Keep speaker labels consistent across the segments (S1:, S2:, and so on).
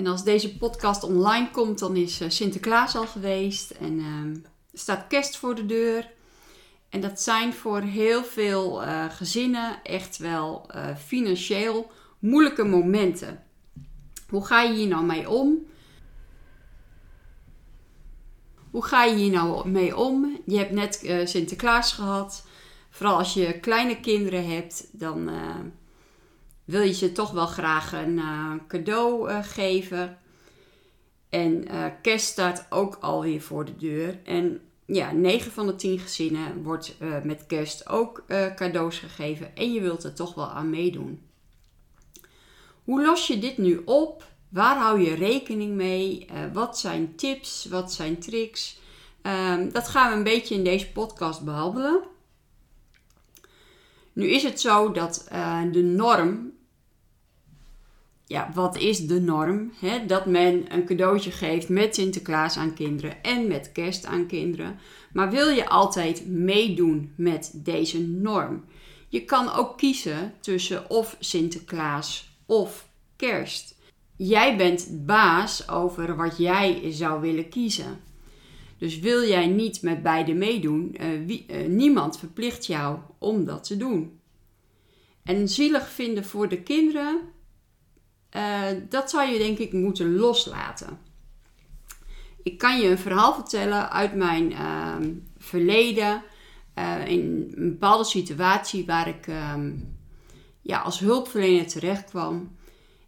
S1: En als deze podcast online komt, dan is eh, Sinterklaas al geweest en uh, staat kerst voor de deur. En dat zijn voor heel veel uh, gezinnen echt wel uh, financieel moeilijke momenten. Hoe ga je hier nou mee om? Hoe ga je hier nou mee om? Je hebt net Sinterklaas gehad. Vooral als je kleine kinderen hebt, dan wil je ze toch wel graag een uh, cadeau uh, geven. En uh, kerst staat ook alweer voor de deur. En ja, 9 van de 10 gezinnen wordt met kerst ook cadeaus gegeven. En je wilt er toch wel aan meedoen. Hoe los je dit nu op? Waar hou je rekening mee? wat zijn tips? Wat zijn tricks? Um, dat gaan we een beetje in deze podcast behandelen. Nu is het zo dat de norm ja, wat is de norm? Hè? Dat men een cadeautje geeft met Sinterklaas aan kinderen en met kerst aan kinderen. Maar wil je altijd meedoen met deze norm? Je kan ook kiezen tussen of Sinterklaas of kerst. Jij bent baas over wat jij zou willen kiezen. Dus wil jij niet met beide meedoen, uh, wie, uh, niemand verplicht jou om dat te doen. En zielig vinden voor de kinderen, uh, dat zou je denk ik moeten loslaten. Ik kan je een verhaal vertellen uit mijn uh, verleden. Uh, in een bepaalde situatie waar ik ehm, ja, als hulpverlener terecht kwam.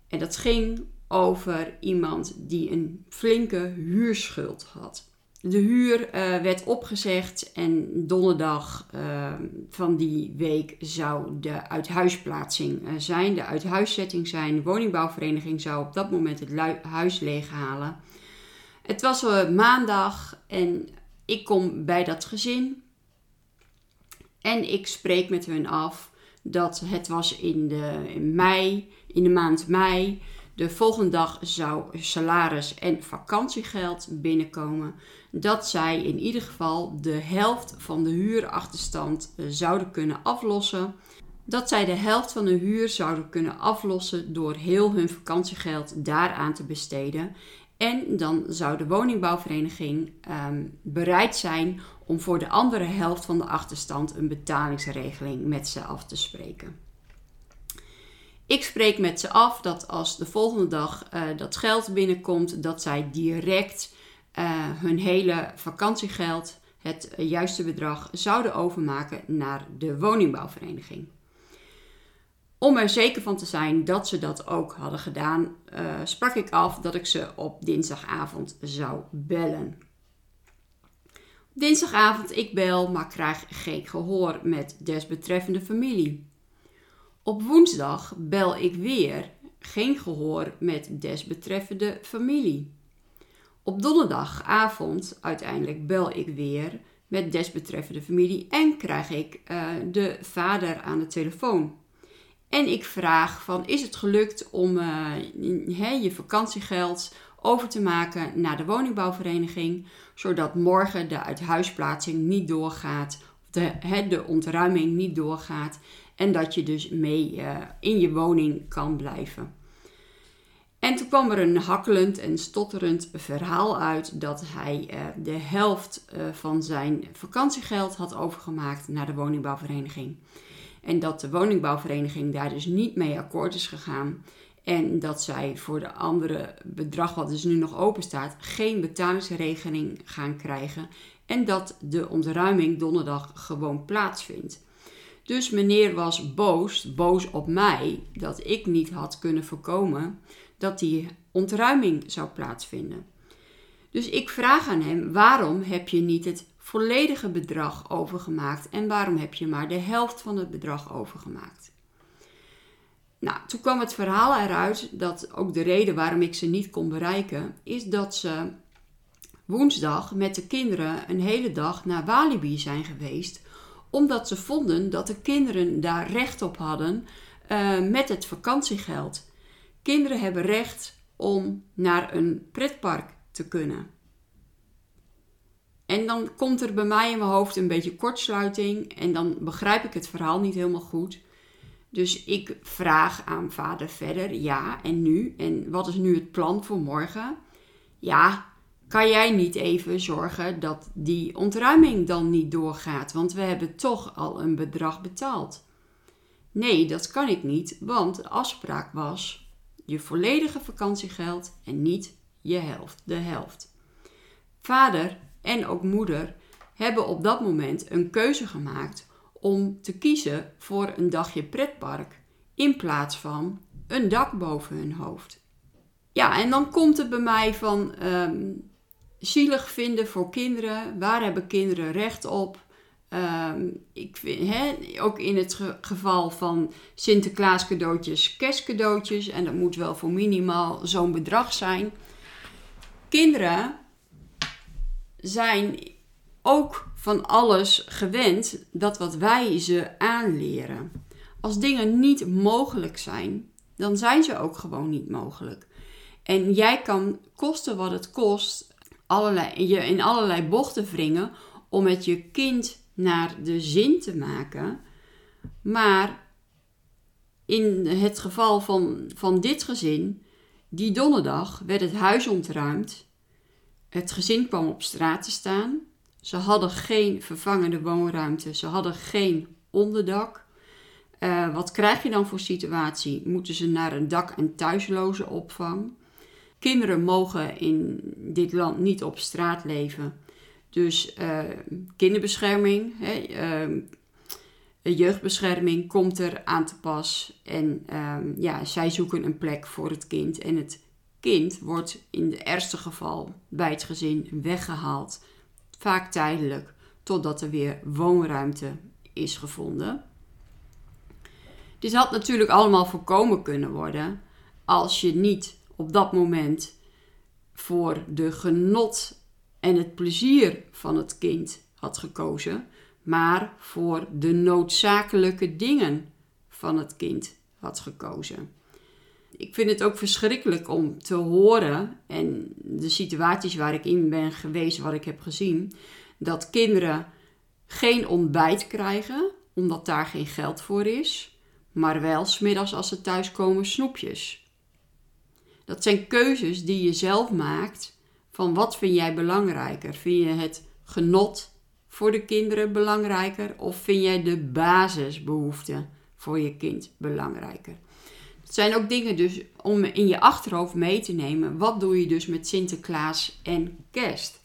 S1: En dat ging over iemand die een flinke huurschuld had. De huur uh, werd opgezegd en donderdag uh, van die week zou de uithuisplaatsing uh, zijn, de uithuiszetting zijn. De woningbouwvereniging zou op dat moment het huis leeghalen. Het was maandag en ik kom bij dat gezin en ik spreek met hun af dat het was in, de, in mei, in de maand mei. De volgende dag zou salaris en vakantiegeld binnenkomen. Dat zij in ieder geval de helft van de huurachterstand eh, zouden kunnen aflossen. Dat zij de helft van de huur zouden kunnen aflossen door heel hun vakantiegeld daaraan te besteden. En dan zou de woningbouwvereniging um, bereid zijn om voor de andere helft van de achterstand een betalingsregeling met ze af te spreken. Ik spreek met ze af dat als de volgende dag uh, dat geld binnenkomt, dat zij direct uh, hun hele vakantiegeld, het juiste bedrag, zouden overmaken naar de woningbouwvereniging. Om er zeker van te zijn dat ze dat ook hadden gedaan, uh, sprak ik af dat ik ze op dinsdagavond zou bellen. Dinsdagavond ik bel, maar krijg geen gehoor met desbetreffende familie. Op woensdag bel ik weer, geen gehoor met desbetreffende familie. Op donderdagavond uiteindelijk bel ik weer met desbetreffende familie en krijg ik uh, de vader aan de telefoon. En ik vraag van is het gelukt om uh, je vakantiegeld over te maken naar de woningbouwvereniging, zodat morgen de uithuisplaatsing niet doorgaat, de, de ontruiming niet doorgaat en dat je dus mee uh, in je woning kan blijven. En toen kwam er een hakkelend en stotterend verhaal uit dat hij uh, de helft uh, van zijn vakantiegeld had overgemaakt naar de woningbouwvereniging. En dat de woningbouwvereniging daar dus niet mee akkoord is gegaan. En dat zij voor de andere bedrag, wat dus nu nog open staat, geen betalingsregeling gaan krijgen. En dat de ontruiming donderdag gewoon plaatsvindt. Dus meneer was boos, boos op mij, dat ik niet had kunnen voorkomen dat die ontruiming zou plaatsvinden. Dus ik vraag aan hem: waarom heb je niet het volledige bedrag overgemaakt en waarom heb je maar de helft van het bedrag overgemaakt? Nou, toen kwam het verhaal eruit dat ook de reden waarom ik ze niet kon bereiken, is dat ze woensdag met de kinderen een hele dag naar Walibi zijn geweest, omdat ze vonden dat de kinderen daar recht op hadden uh, met het vakantiegeld. Kinderen hebben recht om naar een pretpark te kunnen. En dan komt er bij mij in mijn hoofd een beetje kortsluiting en dan begrijp ik het verhaal niet helemaal goed. Dus ik vraag aan vader verder, ja, en nu? En wat is nu het plan voor morgen? Ja, kan jij niet even zorgen dat die ontruiming dan niet doorgaat? Want we hebben toch al een bedrag betaald. Nee, dat kan ik niet, want de afspraak was je volledige vakantiegeld en niet je helft, de helft. Vader en ook moeder hebben op dat moment een keuze gemaakt om te kiezen voor een dagje pretpark in plaats van een dak boven hun hoofd. Ja, en dan komt het bij mij van um, zielig vinden voor kinderen. Waar hebben kinderen recht op? Ehm, ik ook in het geval van Sinterklaas cadeautjes, kerstcadeautjes. En dat moet wel voor minimaal zo'n bedrag zijn. Kinderen zijn ook van alles gewend dat wat wij ze aanleren. Als dingen niet mogelijk zijn, dan zijn ze ook gewoon niet mogelijk. En jij kan kosten wat het kost, allerlei, je in allerlei bochten wringen om met je kind naar de zin te maken. Maar in het geval van, van dit gezin, die donderdag werd het huis ontruimd. Het gezin kwam op straat te staan. Ze hadden geen vervangende woonruimte. Ze hadden geen onderdak. Uh, wat krijg je dan voor situatie? Moeten ze naar een dak- en thuisloze opvang? Kinderen mogen in dit land niet op straat leven. Dus uh, kinderbescherming, hè, uh, jeugdbescherming komt er aan te pas. En ehm, ja, zij zoeken een plek voor het kind. En het kind wordt in het ergste geval bij het gezin weggehaald. Vaak tijdelijk, totdat er weer woonruimte is gevonden. Dit had natuurlijk allemaal voorkomen kunnen worden als je niet op dat moment voor de genot en het plezier van het kind had gekozen, maar voor de noodzakelijke dingen van het kind had gekozen. Ik vind het ook verschrikkelijk om te horen en de situaties waar ik in ben geweest, wat ik heb gezien, dat kinderen geen ontbijt krijgen omdat daar geen geld voor is, maar wel smiddags als ze thuiskomen snoepjes. Dat zijn keuzes die je zelf maakt van wat vind jij belangrijker? Vind je het genot voor de kinderen belangrijker of vind jij de basisbehoeften voor je kind belangrijker? Zijn ook dingen dus om in je achterhoofd mee te nemen. Wat doe je dus met Sinterklaas en kerst?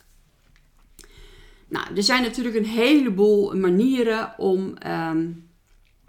S1: Nou, er zijn natuurlijk een heleboel manieren om um,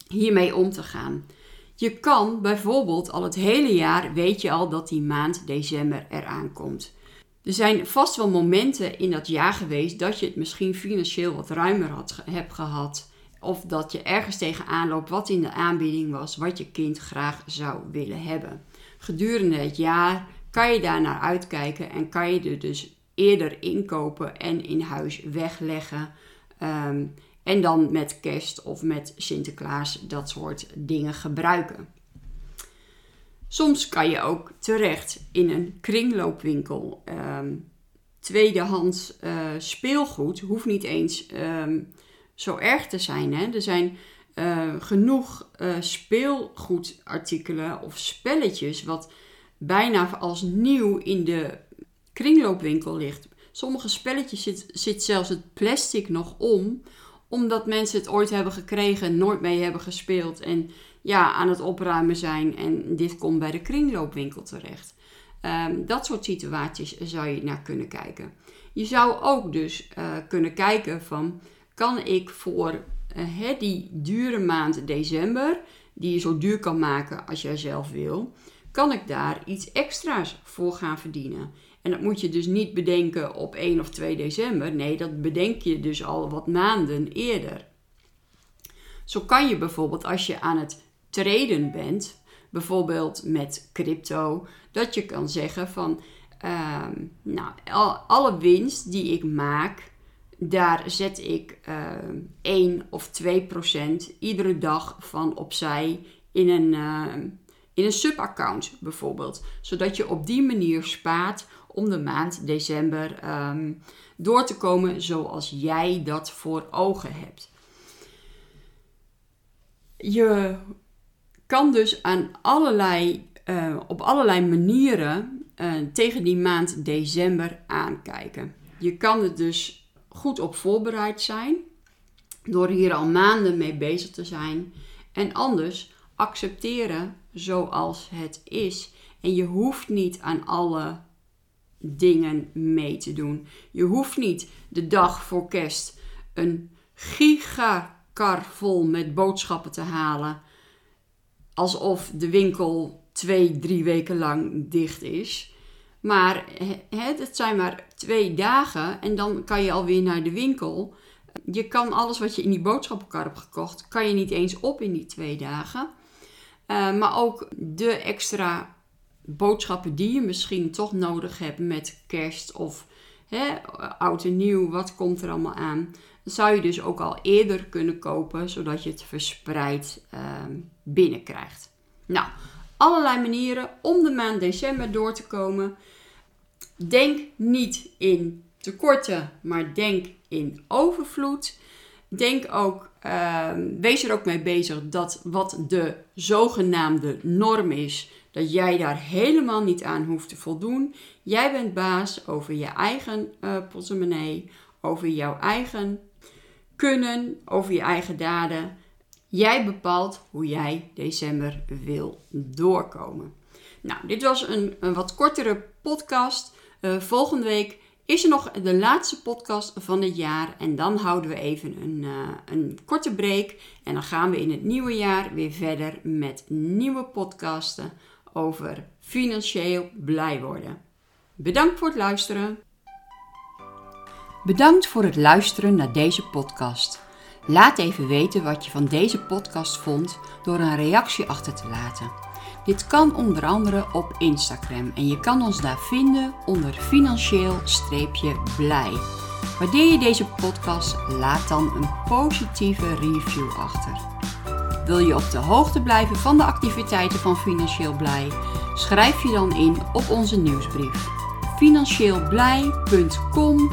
S1: hiermee om te gaan. Je kan bijvoorbeeld al het hele jaar weet je al dat die maand december eraan komt. Er zijn vast wel momenten in dat jaar geweest dat je het misschien financieel wat ruimer had, hebt gehad. Of dat je ergens tegenaan loopt wat in de aanbieding was, wat je kind graag zou willen hebben. Gedurende het jaar kan je daar naar uitkijken en kan je er dus eerder inkopen en in huis wegleggen. Ehm, en dan met kerst of met Sinterklaas dat soort dingen gebruiken. Soms kan je ook terecht in een kringloopwinkel. Um, tweedehands uh, speelgoed hoeft niet eens um, zo erg te zijn. Hè? Er zijn uh, genoeg uh, speelgoedartikelen of spelletjes wat bijna als nieuw in de kringloopwinkel ligt. Sommige spelletjes zit, zit zelfs het plastic nog om, omdat mensen het ooit hebben gekregen, nooit mee hebben gespeeld en ja, aan het opruimen zijn en dit komt bij de kringloopwinkel terecht. Um, dat soort situaties zou je naar kunnen kijken. Je zou ook dus uh, kunnen kijken van, kan ik voor uh, die dure maand december, die je zo duur kan maken als jij zelf wil, kan ik daar iets extra's voor gaan verdienen. En dat moet je dus niet bedenken op 1 of 2 december. Nee, dat bedenk je dus al wat maanden eerder. Zo kan je bijvoorbeeld als je aan het treden bent, bijvoorbeeld met crypto, dat je kan zeggen van, ehm, nou, alle winst die ik maak, daar zet ik uh, 1 of 2 procent iedere dag van opzij in een, uh, in een subaccount bijvoorbeeld. Zodat je op die manier spaart om de maand december um, door te komen zoals jij dat voor ogen hebt. Je kan dus aan allerlei, uh, op allerlei manieren tegen die maand december aankijken. Je kan het dus goed op voorbereid zijn door hier al maanden mee bezig te zijn. En anders accepteren zoals het is. En je hoeft niet aan alle dingen mee te doen. Je hoeft niet de dag voor kerst een gigakar vol met boodschappen te halen. Alsof de winkel twee, drie weken lang dicht is. Maar het zijn maar twee dagen en dan kan je alweer naar de winkel. Je kan alles wat je in die boodschappenkar hebt gekocht, kan je niet eens op in die twee dagen. Uh, maar ook de extra boodschappen die je misschien toch nodig hebt met kerst of hè, oud en nieuw, wat komt er allemaal aan? Zou je dus ook al eerder kunnen kopen, zodat je het verspreid uh, binnenkrijgt. Nou, allerlei manieren om de maand december door te komen. Denk niet in tekorten, maar denk in overvloed. Denk ook, uh, wees er ook mee bezig dat wat de zogenaamde norm is, dat jij daar helemaal niet aan hoeft te voldoen. Jij bent baas over je eigen uh, portemonnee, over jouw eigen kunnen, over je eigen daden. Jij bepaalt hoe jij december wil doorkomen. Nou, dit was een, een wat kortere podcast. Uh, volgende week is er nog de laatste podcast van het jaar. En dan houden we even een, uh, een korte break. En dan gaan we in het nieuwe jaar weer verder met nieuwe podcasten over financieel blij worden. Bedankt voor het luisteren. Bedankt voor het luisteren naar deze podcast. Laat even weten wat je van deze podcast vond door een reactie achter te laten. Dit kan onder andere op Instagram en je kan ons daar vinden onder financieel-blij. Waardeer je deze podcast, laat dan een positieve review achter. Wil je op de hoogte blijven van de activiteiten van Financieel Blij? Schrijf je dan in op onze nieuwsbrief. financieelblij.com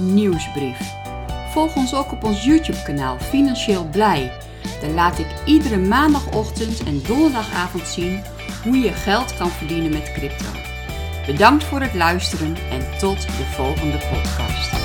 S1: nieuwsbrief. Volg ons ook op ons YouTube kanaal Financieel Blij. Daar laat ik iedere maandagochtend en donderdagavond zien hoe je geld kan verdienen met crypto. Bedankt voor het luisteren en tot de volgende podcast.